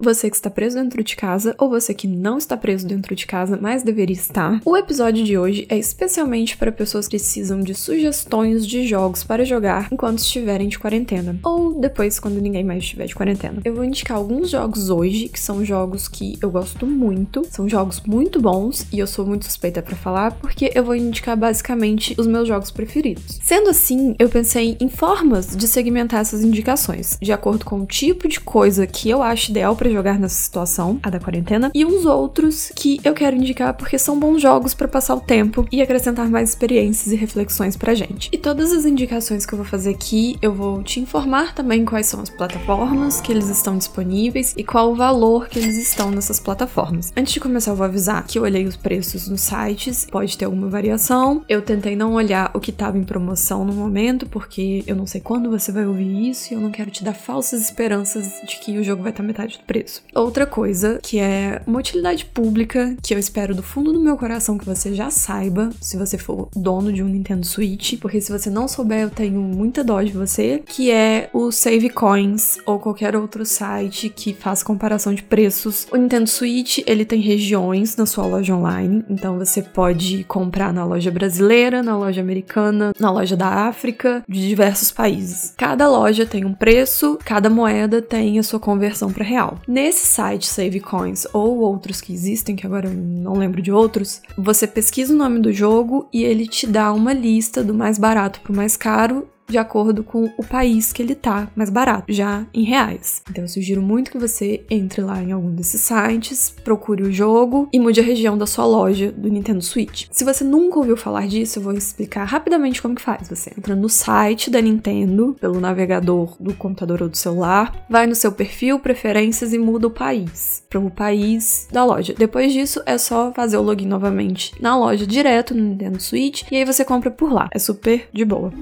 Você que está preso dentro de casa ou você que não está preso dentro de casa, mas deveria estar. O episódio de hoje é especialmente para pessoas que precisam de sugestões de jogos para jogar enquanto estiverem de quarentena ou depois quando ninguém mais estiver de quarentena. Eu vou indicar alguns jogos hoje que são jogos que eu gosto muito, são jogos muito bons e eu sou muito suspeita para falar porque eu vou indicar basicamente os meus jogos preferidos. Sendo assim, eu pensei em formas de segmentar essas indicações, de acordo com o tipo de coisa que eu acho ideal para jogar nessa situação, a da quarentena, e uns outros que eu quero indicar porque são bons jogos para passar o tempo e acrescentar mais experiências e reflexões pra gente. E todas as indicações que eu vou fazer aqui, eu vou te informar também quais são as plataformas que eles estão disponíveis e qual o valor que eles estão nessas plataformas. Antes de começar, eu vou avisar que eu olhei os preços nos sites, pode ter alguma variação. Eu tentei não olhar o que estava em promoção no momento, porque eu não sei quando você vai ouvir isso e eu não quero te dar falsas esperanças de que o jogo vai estar metade metade preço. Outra coisa que é uma utilidade pública que eu espero do fundo do meu coração que você já saiba, se você for dono de um Nintendo Switch, porque se você não souber, eu tenho muita dó de você, que é o Save Coins ou qualquer outro site que faz comparação de preços. O Nintendo Switch, ele tem regiões na sua loja online, então você pode comprar na loja brasileira, na loja americana, na loja da África, de diversos países. Cada loja tem um preço, cada moeda tem a sua conversão para real Nesse site Save Coins ou outros que existem, que agora eu não lembro de outros, você pesquisa o nome do jogo e ele te dá uma lista do mais barato pro mais caro de acordo com o país que ele tá mais barato, já em reais. Então eu sugiro muito que você entre lá em algum desses sites, procure o jogo e mude a região da sua loja do Nintendo Switch. Se você nunca ouviu falar disso, eu vou explicar rapidamente como que faz. Você entra no site da Nintendo pelo navegador do computador ou do celular, vai no seu perfil, preferências e muda o país para o país da loja. Depois disso é só fazer o login novamente na loja direto no Nintendo Switch e aí você compra por lá. É super de boa.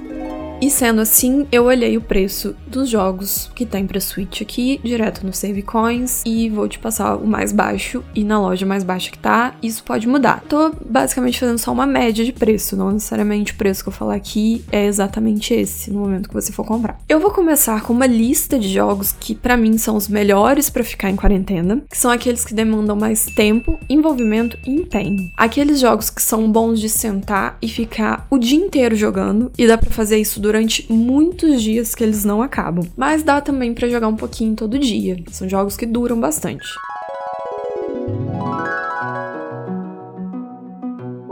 E sendo assim, eu olhei o preço dos jogos que tem pra Switch aqui, direto no Save Coins, e vou te passar o mais baixo e na loja mais baixa que tá, isso pode mudar. Tô basicamente fazendo só uma média de preço, não necessariamente o preço que eu falar aqui é exatamente esse no momento que você for comprar. Eu vou começar com uma lista de jogos que para mim são os melhores para ficar em quarentena, que são aqueles que demandam mais tempo, envolvimento e empenho. Aqueles jogos que são bons de sentar e ficar o dia inteiro jogando, e dá para fazer isso durante muitos dias que eles não acabam. Mas dá também para jogar um pouquinho todo dia. São jogos que duram bastante.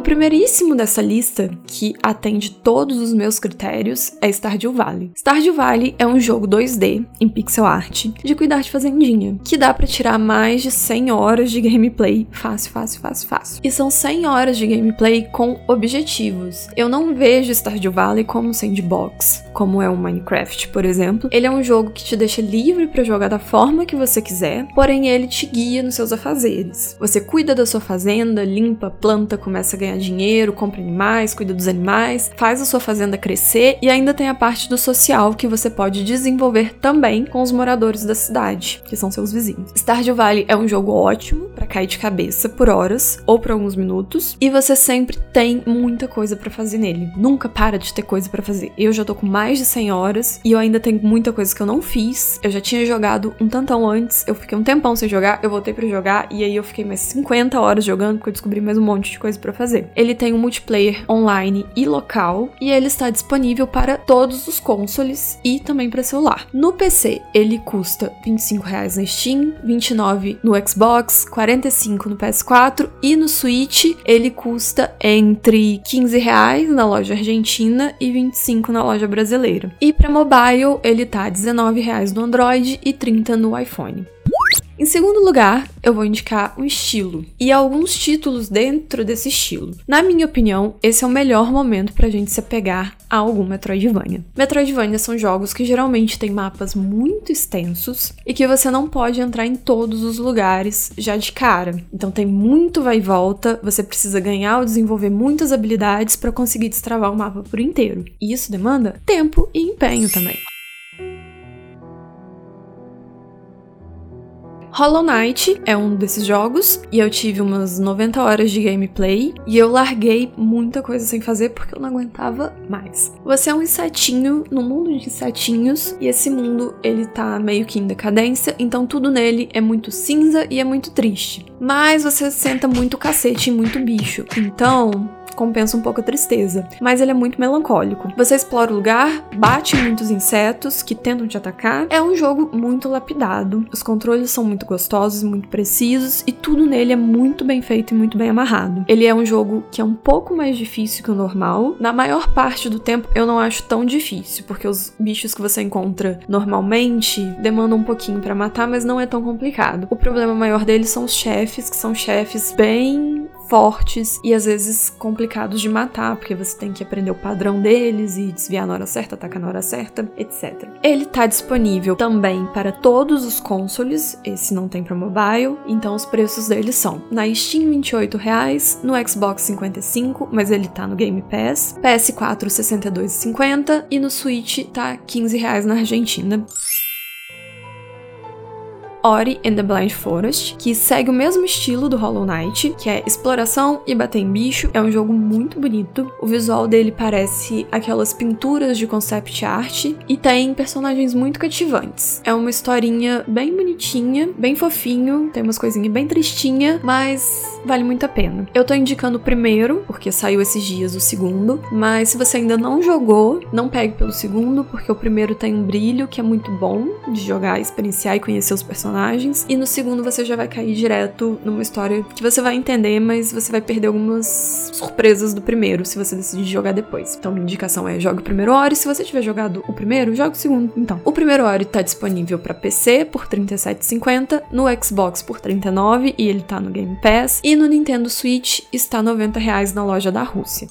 Primeiríssimo dessa lista, que atende todos os meus critérios, é Stardew Valley. Stardew Valley é um jogo 2D em pixel art de cuidar de fazendinha, que dá para tirar mais de 100 horas de gameplay fácil, fácil, fácil, fácil. E são 100 horas de gameplay com objetivos. Eu não vejo Stardew Valley como sandbox, como é o Minecraft, por exemplo. Ele é um jogo que te deixa livre para jogar da forma que você quiser, porém ele te guia nos seus afazeres. Você cuida da sua fazenda, limpa, planta, começa a ganhar ganhar dinheiro, compra animais, cuida dos animais, faz a sua fazenda crescer e ainda tem a parte do social que você pode desenvolver também com os moradores da cidade, que são seus vizinhos. Stardew Valley é um jogo ótimo para cair de cabeça por horas ou por alguns minutos e você sempre tem muita coisa para fazer nele. Nunca para de ter coisa para fazer. Eu já tô com mais de 100 horas e eu ainda tenho muita coisa que eu não fiz. Eu já tinha jogado um tantão antes, eu fiquei um tempão sem jogar, eu voltei para jogar e aí eu fiquei mais 50 horas jogando porque eu descobri mais um monte de coisa para fazer. Ele tem um multiplayer online e local e ele está disponível para todos os consoles e também para celular. No PC, ele custa R$ 25 na Steam, 29 no Xbox, 45 no PS4 e no Switch ele custa entre 15 reais na loja argentina e 25 na loja brasileira. E para mobile, ele tá 19 reais no Android e 30 no iPhone. Em segundo lugar, eu vou indicar um estilo e alguns títulos dentro desse estilo. Na minha opinião, esse é o melhor momento pra gente se apegar a algum Metroidvania. Metroidvania são jogos que geralmente têm mapas muito extensos e que você não pode entrar em todos os lugares já de cara. Então tem muito vai e volta, você precisa ganhar ou desenvolver muitas habilidades para conseguir destravar o mapa por inteiro. E isso demanda tempo e empenho também. Hollow Knight é um desses jogos e eu tive umas 90 horas de gameplay e eu larguei muita coisa sem fazer porque eu não aguentava mais. Você é um insetinho no mundo de insetinhos e esse mundo ele tá meio que em decadência, então tudo nele é muito cinza e é muito triste. Mas você senta muito cacete e muito bicho. Então, compensa um pouco a tristeza, mas ele é muito melancólico. Você explora o lugar, bate muitos insetos que tentam te atacar. É um jogo muito lapidado. Os controles são muito gostosos, muito precisos e tudo nele é muito bem feito e muito bem amarrado. Ele é um jogo que é um pouco mais difícil que o normal. Na maior parte do tempo eu não acho tão difícil, porque os bichos que você encontra normalmente demandam um pouquinho para matar, mas não é tão complicado. O problema maior deles são os chefes, que são chefes bem fortes e às vezes complicados de matar, porque você tem que aprender o padrão deles e desviar na hora certa, atacar na hora certa, etc. Ele tá disponível também para todos os consoles, esse não tem para mobile, então os preços dele são na Steam 28 reais, no Xbox 55, mas ele tá no Game Pass, PS4 62,50 e no Switch tá 15 reais na Argentina. Ori and the Blind Forest, que segue o mesmo estilo do Hollow Knight, que é exploração e bater em bicho. É um jogo muito bonito. O visual dele parece aquelas pinturas de concept art e tem personagens muito cativantes. É uma historinha bem bonitinha, bem fofinho, tem umas coisinhas bem tristinha, mas vale muito a pena. Eu tô indicando o primeiro, porque saiu esses dias o segundo, mas se você ainda não jogou, não pegue pelo segundo, porque o primeiro tem um brilho que é muito bom de jogar, experienciar e conhecer os personagens personagens. E no segundo você já vai cair direto numa história que você vai entender, mas você vai perder algumas surpresas do primeiro se você decidir jogar depois. Então, minha indicação é jogue o primeiro Ori. Se você tiver jogado o primeiro, jogue o segundo. Então, o primeiro Ori tá disponível para PC por R$ 37,50, no Xbox por R$ 39 e ele tá no Game Pass, e no Nintendo Switch está 90 reais na loja da Rússia.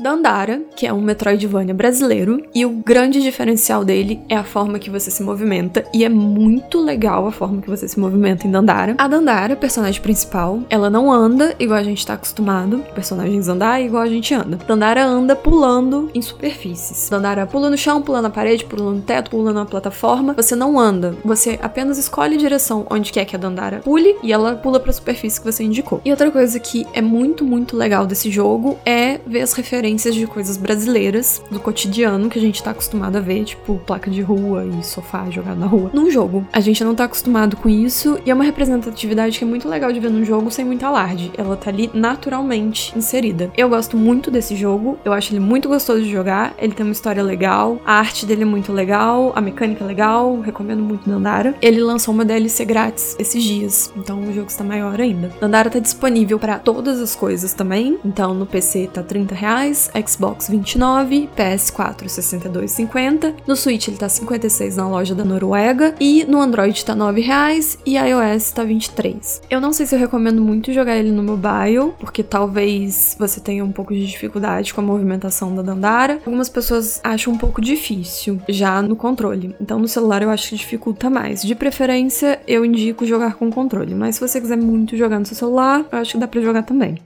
Dandara, que é um Metroidvania brasileiro, e o grande diferencial dele é a forma que você se movimenta, e é muito legal a forma que você se movimenta em Dandara. A Dandara, personagem principal, ela não anda igual a gente tá acostumado, personagens andar igual a gente anda. Dandara anda pulando em superfícies. Dandara pula no chão, pula na parede, pula no teto, pula na plataforma. Você não anda, você apenas escolhe a direção onde quer que a Dandara pule e ela pula pra superfície que você indicou. E outra coisa que é muito, muito legal desse jogo é ver as referências referências de coisas brasileiras do cotidiano que a gente tá acostumado a ver, tipo placa de rua e sofá jogado na rua, num jogo. A gente não tá acostumado com isso e é uma representatividade que é muito legal de ver num jogo sem muito alarde. Ela tá ali naturalmente inserida. Eu gosto muito desse jogo, eu acho ele muito gostoso de jogar, ele tem uma história legal, a arte dele é muito legal, a mecânica é legal, recomendo muito Dandara. Ele lançou uma DLC grátis esses dias, então o jogo está maior ainda. Dandara tá disponível para todas as coisas também, então no PC tá 30 reais, Xbox 29, PS4 62,50, no Switch ele tá 56 na loja da Noruega e no Android tá 9 reais e iOS tá 23. Eu não sei se eu recomendo muito jogar ele no mobile, porque talvez você tenha um pouco de dificuldade com a movimentação da Dandara. Algumas pessoas acham um pouco difícil já no controle, então no celular eu acho que dificulta mais. De preferência, eu indico jogar com controle, mas se você quiser muito jogar no seu celular, eu acho que dá para jogar também.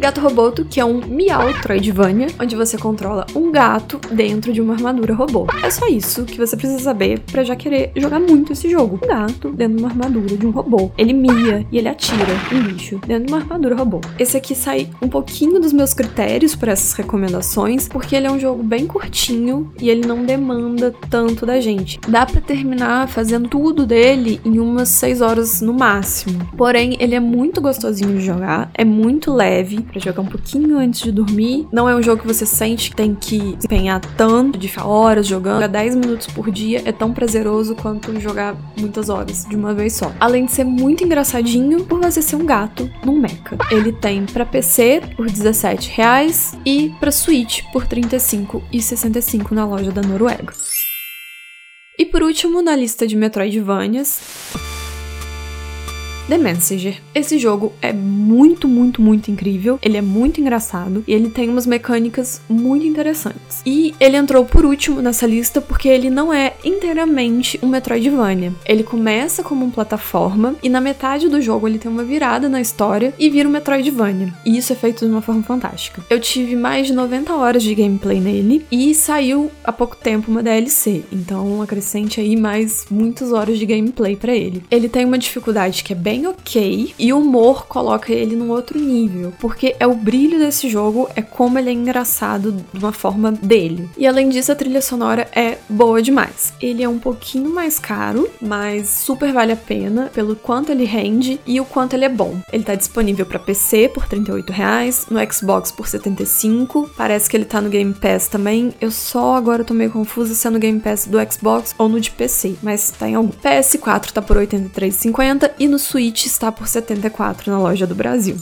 Gato Roboto, que é um Meow Troidvania, onde você controla um gato dentro de uma armadura robô. É só isso que você precisa saber para já querer jogar muito esse jogo. Um gato dentro de uma armadura de um robô. Ele mia e ele atira um bicho dentro de uma armadura robô. Esse aqui sai um pouquinho dos meus critérios para essas recomendações, porque ele é um jogo bem curtinho e ele não demanda tanto da gente. Dá para terminar fazendo tudo dele em umas 6 horas no máximo. Porém, ele é muito gostosinho de jogar, é muito leve, para jogar um pouquinho antes de dormir. Não é um jogo que você sente que tem que empenhar tanto, de ficar horas jogando. Jogar 10 minutos por dia é tão prazeroso quanto jogar muitas horas de uma vez só. Além de ser muito engraçadinho por você ser um gato num mecha. Ele tem para PC por 17 reais e para Switch por 35,65 na loja da Noruega. E por último, na lista de Metroidvanias, The Messenger. Esse jogo é muito, muito, muito incrível. Ele é muito engraçado e ele tem umas mecânicas muito interessantes. E ele entrou por último nessa lista porque ele não é inteiramente um Metroidvania. Ele começa como uma plataforma e na metade do jogo ele tem uma virada na história e vira um Metroidvania. E isso é feito de uma forma fantástica. Eu tive mais de 90 horas de gameplay nele e saiu há pouco tempo uma DLC, então acrescente aí mais muitas horas de gameplay para ele. Ele tem uma dificuldade que é bem ok e o humor coloca ele num outro nível, porque é o brilho desse jogo, é como ele é engraçado de uma forma dele. E além disso, a trilha sonora é boa demais. Ele é um pouquinho mais caro, mas super vale a pena pelo quanto ele rende e o quanto ele é bom. Ele tá disponível para PC por 38 reais, no Xbox por 75, parece que ele tá no Game Pass também. Eu só agora tô meio confusa se é no Game Pass do Xbox ou no de PC, mas tá em algum. PS4 tá por R$ 83,50 e no Switch está por R$ 74 na loja do Brasil.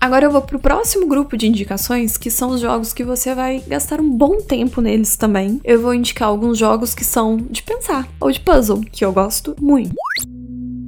Agora eu vou pro próximo grupo de indicações, que são os jogos que você vai gastar um bom tempo neles também. Eu vou indicar alguns jogos que são de pensar ou de puzzle, que eu gosto muito.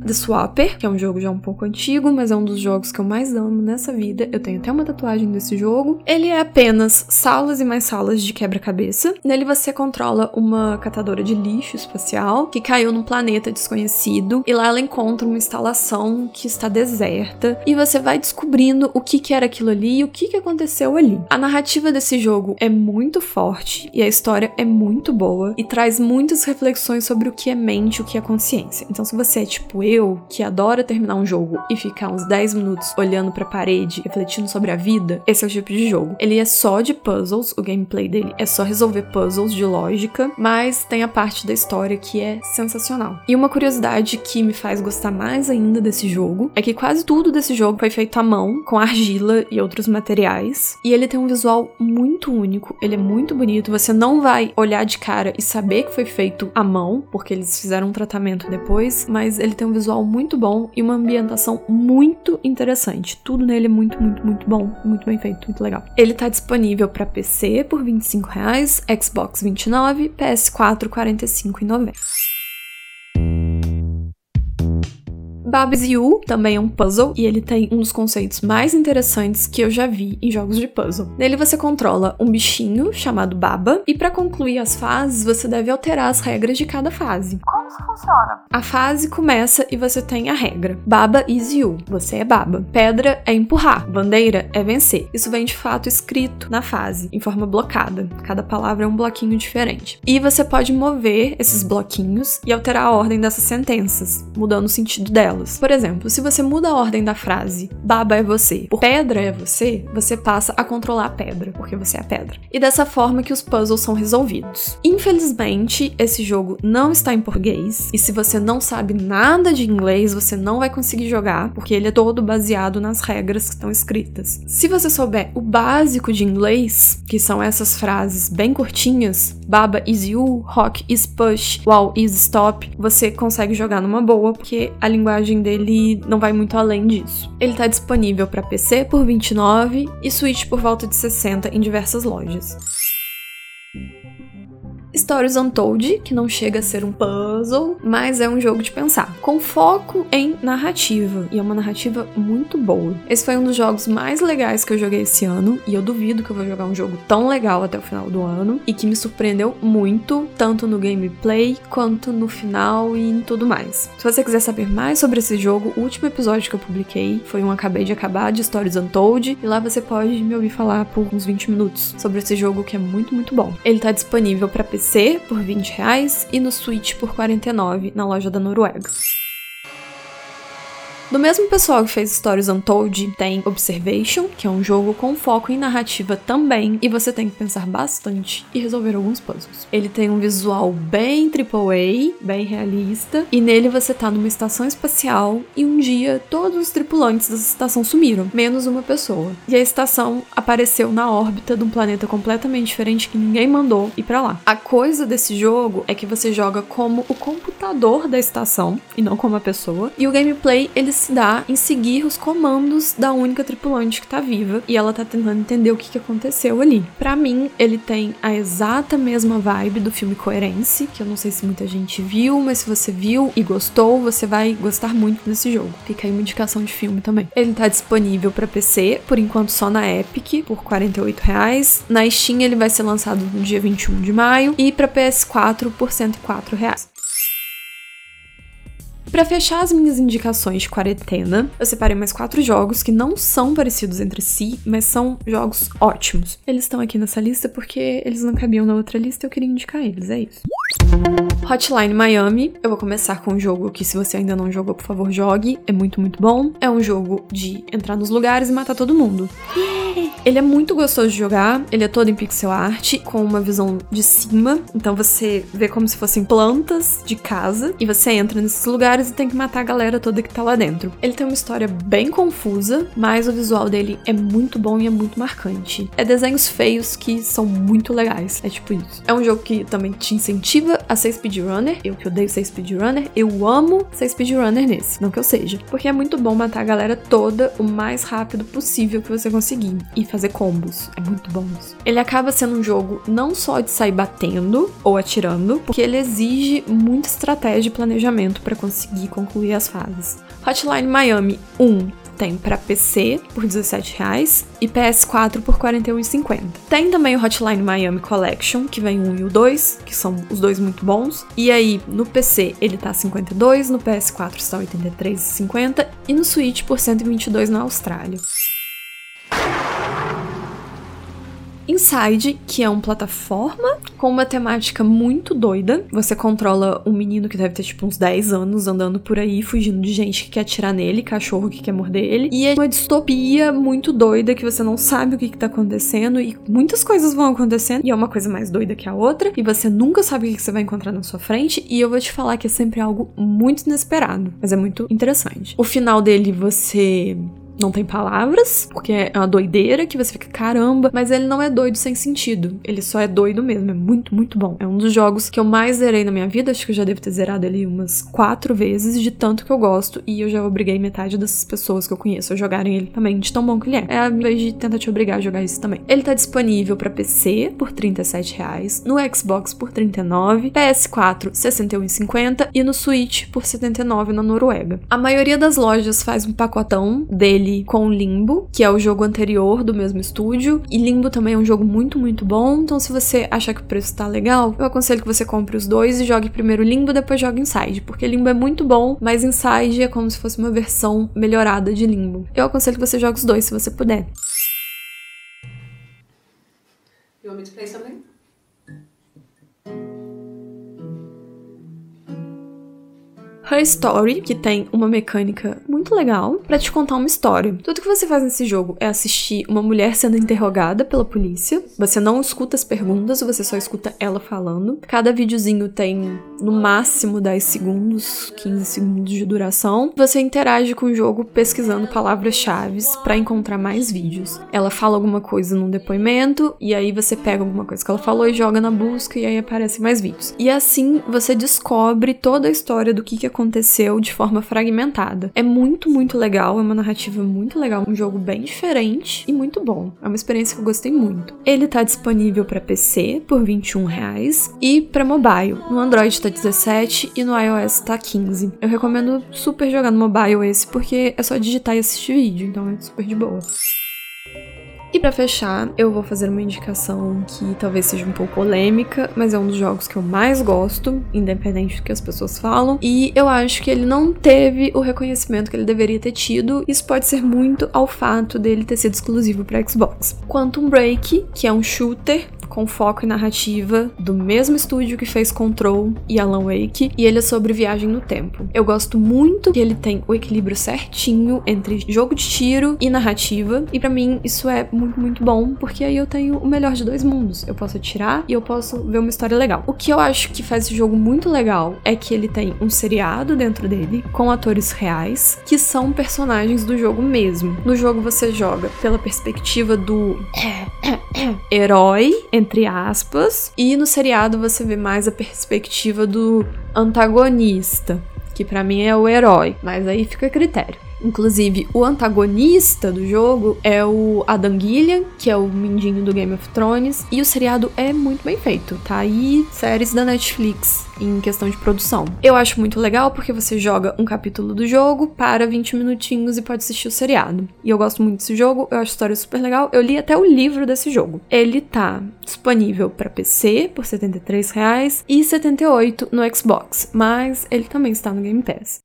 The Swapper, que é um jogo já um pouco antigo, mas é um dos jogos que eu mais amo nessa vida. Eu tenho até uma tatuagem desse jogo. Ele é apenas salas e mais salas de quebra-cabeça. Nele você controla uma catadora de lixo espacial que caiu num planeta desconhecido e lá ela encontra uma instalação que está deserta e você vai descobrindo o que, que era aquilo ali e o que, que aconteceu ali. A narrativa desse jogo é muito forte e a história é muito boa e traz muitas reflexões sobre o que é mente, o que é consciência. Então, se você é tipo eu, que adora terminar um jogo e ficar uns 10 minutos olhando pra parede, refletindo sobre a vida, esse é o tipo de jogo. Ele é só de puzzles, o gameplay dele é só resolver puzzles de lógica, mas tem a parte da história que é sensacional. E uma curiosidade que me faz gostar mais ainda desse jogo é que quase tudo desse jogo foi feito à mão, com argila e outros materiais, e ele tem um visual muito único, ele é muito bonito, você não vai olhar de cara e saber que foi feito à mão, porque eles fizeram um tratamento depois, mas ele tem um visual muito bom e uma ambientação muito interessante. Tudo nele é muito, muito, muito bom, muito bem feito, muito legal. Ele tá disponível para PC por R$ 25,00, Xbox 29, PS4 R$ 45,90. Babs You também é um puzzle e ele tem um dos conceitos mais interessantes que eu já vi em jogos de puzzle. Nele você controla um bichinho chamado Baba e para concluir as fases você deve alterar as regras de cada fase. Como isso funciona? A fase começa e você tem a regra. Baba is you, você é Baba. Pedra é empurrar, bandeira é vencer. Isso vem de fato escrito na fase, em forma blocada. Cada palavra é um bloquinho diferente. E você pode mover esses bloquinhos e alterar a ordem dessas sentenças, mudando o sentido delas. Por exemplo, se você muda a ordem da frase baba é você por pedra é você, você passa a controlar a pedra, porque você é a pedra. E dessa forma que os puzzles são resolvidos. Infelizmente, esse jogo não está em português, e se você não sabe nada de inglês, você não vai conseguir jogar, porque ele é todo baseado nas regras que estão escritas. Se você souber o básico de inglês, que são essas frases bem curtinhas, baba is you, rock is push, wow is stop, você consegue jogar numa boa, porque a linguagem dele não vai muito além disso. Ele está disponível para PC por 29 e Switch por volta de 60 em diversas lojas. Stories Untold, que não chega a ser um puzzle, mas é um jogo de pensar, com foco em narrativa, e é uma narrativa muito boa. Esse foi um dos jogos mais legais que eu joguei esse ano, e eu duvido que eu vou jogar um jogo tão legal até o final do ano, e que me surpreendeu muito, tanto no gameplay quanto no final e em tudo mais. Se você quiser saber mais sobre esse jogo, o último episódio que eu publiquei foi um Acabei de Acabar de Stories Untold, e lá você pode me ouvir falar por uns 20 minutos sobre esse jogo que é muito, muito bom. Ele tá disponível para PC PC por 20 reais e no Switch por 49 na loja da Noruega. Do mesmo pessoal que fez Stories Untold, tem Observation, que é um jogo com foco em narrativa também, e você tem que pensar bastante e resolver alguns puzzles. Ele tem um visual bem AAA, bem realista, e nele você tá numa estação espacial e um dia todos os tripulantes dessa estação sumiram, menos uma pessoa. E a estação apareceu na órbita de um planeta completamente diferente que ninguém mandou ir para lá. A coisa desse jogo é que você joga como o computador da estação e não como a pessoa, e o gameplay ele dá em seguir os comandos da única tripulante que tá viva e ela tá tentando entender o que, que aconteceu ali. Para mim, ele tem a exata mesma vibe do filme Coerência, que eu não sei se muita gente viu, mas se você viu e gostou, você vai gostar muito desse jogo. Fica aí uma indicação de filme também. Ele tá disponível para PC, por enquanto só na Epic, por 48 reais. Na Steam ele vai ser lançado no dia 21 de maio e para PS4 por 104 reais. Para fechar as minhas indicações de quarentena, eu separei mais quatro jogos que não são parecidos entre si, mas são jogos ótimos. Eles estão aqui nessa lista porque eles não cabiam na outra lista e eu queria indicar eles, é isso. Hotline Miami, eu vou começar com um jogo que, se você ainda não jogou, por favor, jogue. É muito, muito bom. É um jogo de entrar nos lugares e matar todo mundo. Ele é muito gostoso de jogar, ele é todo em pixel art, com uma visão de cima. Então você vê como se fossem plantas de casa e você entra nesses lugares e tem que matar a galera toda que tá lá dentro. Ele tem uma história bem confusa, mas o visual dele é muito bom e é muito marcante. É desenhos feios que são muito legais. É tipo isso. É um jogo que também te incentiva a ser speedrunner. Eu que odeio ser speedrunner, eu amo ser speedrunner nesse. Não que eu seja. Porque é muito bom matar a galera toda o mais rápido possível que você conseguir. E fazer combos. É muito bom isso. Ele acaba sendo um jogo não só de sair batendo ou atirando, porque ele exige muita estratégia e planejamento para conseguir concluir as fases. Hotline Miami 1 tem para PC por R$17,00 e PS4 por R$41,50. Tem também o Hotline Miami Collection, que vem o 1 e o 2, que são os dois muito bons. E aí, no PC ele tá 52, no PS4 está 83,50 e no Switch por 122 na Austrália. Inside, que é uma plataforma com uma temática muito doida. Você controla um menino que deve ter tipo uns 10 anos andando por aí, fugindo de gente que quer atirar nele, cachorro que quer morder ele. E é uma distopia muito doida que você não sabe o que, que tá acontecendo e muitas coisas vão acontecendo. E é uma coisa mais doida que a outra. E você nunca sabe o que, que você vai encontrar na sua frente. E eu vou te falar que é sempre algo muito inesperado, mas é muito interessante. O final dele você não tem palavras, porque é uma doideira que você fica caramba, mas ele não é doido sem sentido. Ele só é doido mesmo. É muito, muito bom. É um dos jogos que eu mais zerei na minha vida. Acho que eu já devo ter zerado ele umas quatro vezes, de tanto que eu gosto. E eu já obriguei metade dessas pessoas que eu conheço a jogarem ele também, de tão bom que ele é. É a vez de tentar te obrigar a jogar isso também. Ele tá disponível para PC por R$ reais, no Xbox por 39, PS4 61,50 e no Switch por 79 na Noruega. A maioria das lojas faz um pacotão dele ele com Limbo, que é o jogo anterior do mesmo estúdio. E Limbo também é um jogo muito, muito bom. Então, se você achar que o preço tá legal, eu aconselho que você compre os dois e jogue primeiro Limbo, depois jogue Inside. Porque Limbo é muito bom, mas Inside é como se fosse uma versão melhorada de Limbo. Eu aconselho que você jogue os dois se você puder. You want me to play something? Her Story, que tem uma mecânica muito legal para te contar uma história. Tudo que você faz nesse jogo é assistir uma mulher sendo interrogada pela polícia. Você não escuta as perguntas, você só escuta ela falando. Cada videozinho tem no máximo 10 segundos, 15 segundos de duração. Você interage com o jogo pesquisando palavras-chave para encontrar mais vídeos. Ela fala alguma coisa num depoimento e aí você pega alguma coisa que ela falou e joga na busca e aí aparecem mais vídeos. E assim você descobre toda a história do que, que aconteceu aconteceu de forma fragmentada. É muito, muito legal, é uma narrativa muito legal, um jogo bem diferente e muito bom. É uma experiência que eu gostei muito. Ele tá disponível para PC por 21 reais e para mobile. No Android tá 17 e no iOS tá 15. Eu recomendo super jogar no mobile esse porque é só digitar e assistir vídeo, então é super de boa. E para fechar, eu vou fazer uma indicação que talvez seja um pouco polêmica, mas é um dos jogos que eu mais gosto, independente do que as pessoas falam, e eu acho que ele não teve o reconhecimento que ele deveria ter tido. Isso pode ser muito ao fato dele ter sido exclusivo para Xbox. Quantum Break, que é um shooter com foco e narrativa do mesmo estúdio que fez Control e Alan Wake, e ele é sobre viagem no tempo. Eu gosto muito que ele tem o equilíbrio certinho entre jogo de tiro e narrativa, e para mim isso é muito, muito bom, porque aí eu tenho o melhor de dois mundos. Eu posso atirar e eu posso ver uma história legal. O que eu acho que faz esse jogo muito legal é que ele tem um seriado dentro dele, com atores reais, que são personagens do jogo mesmo. No jogo você joga pela perspectiva do herói, entre aspas, e no seriado você vê mais a perspectiva do antagonista, que para mim é o herói, mas aí fica a critério. Inclusive, o antagonista do jogo é o Adam Gillian, que é o mindinho do Game of Thrones, e o seriado é muito bem feito, tá aí séries da Netflix em questão de produção. Eu acho muito legal porque você joga um capítulo do jogo, para 20 minutinhos e pode assistir o seriado. E eu gosto muito desse jogo, eu acho a história super legal. Eu li até o livro desse jogo. Ele tá disponível para PC por 73 reais e R$ 78 no Xbox, mas ele também está no Game Pass.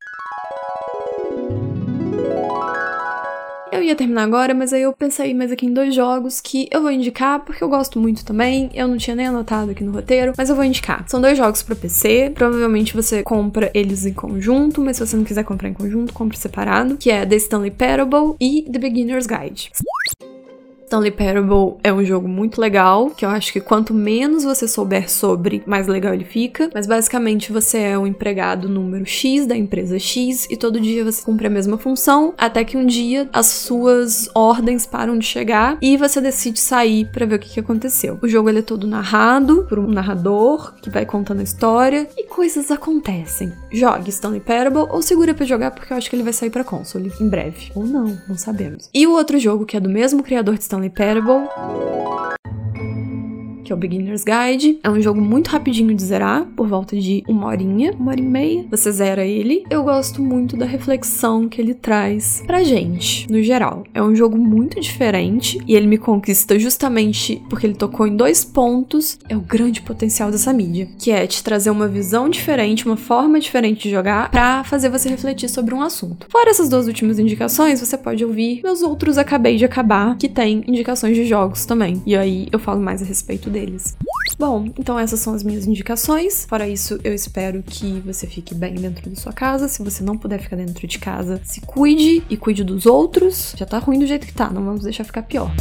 Eu ia terminar agora, mas aí eu pensei mais aqui em dois jogos que eu vou indicar porque eu gosto muito também. Eu não tinha nem anotado aqui no roteiro, mas eu vou indicar. São dois jogos para PC. Provavelmente você compra eles em conjunto, mas se você não quiser comprar em conjunto, compre separado, que é The Stanley Parable e The Beginner's Guide. Stanley Parable é um jogo muito legal, que eu acho que quanto menos você souber sobre, mais legal ele fica. Mas basicamente você é um empregado número X da empresa X e todo dia você cumpre a mesma função, até que um dia as suas ordens param de chegar e você decide sair para ver o que, que aconteceu. O jogo ele é todo narrado por um narrador que vai contando a história e coisas acontecem. Jogue Stanley Parable ou segura para jogar porque eu acho que ele vai sair para console em breve. Ou não, não sabemos. E o outro jogo que é do mesmo criador de Stanley Stanley Parable que é o Beginner's Guide. É um jogo muito rapidinho de zerar, por volta de uma horinha, uma hora e meia. Você zera ele. Eu gosto muito da reflexão que ele traz pra gente, no geral. É um jogo muito diferente e ele me conquista justamente porque ele tocou em dois pontos. É o grande potencial dessa mídia, que é te trazer uma visão diferente, uma forma diferente de jogar pra fazer você refletir sobre um assunto. Fora essas duas últimas indicações, você pode ouvir meus outros acabei de acabar, que tem indicações de jogos também. E aí eu falo mais a respeito deles. Bom, então essas são as minhas indicações. Fora isso, eu espero que você fique bem dentro da sua casa. Se você não puder ficar dentro de casa, se cuide e cuide dos outros. Já tá ruim do jeito que tá, não vamos deixar ficar pior.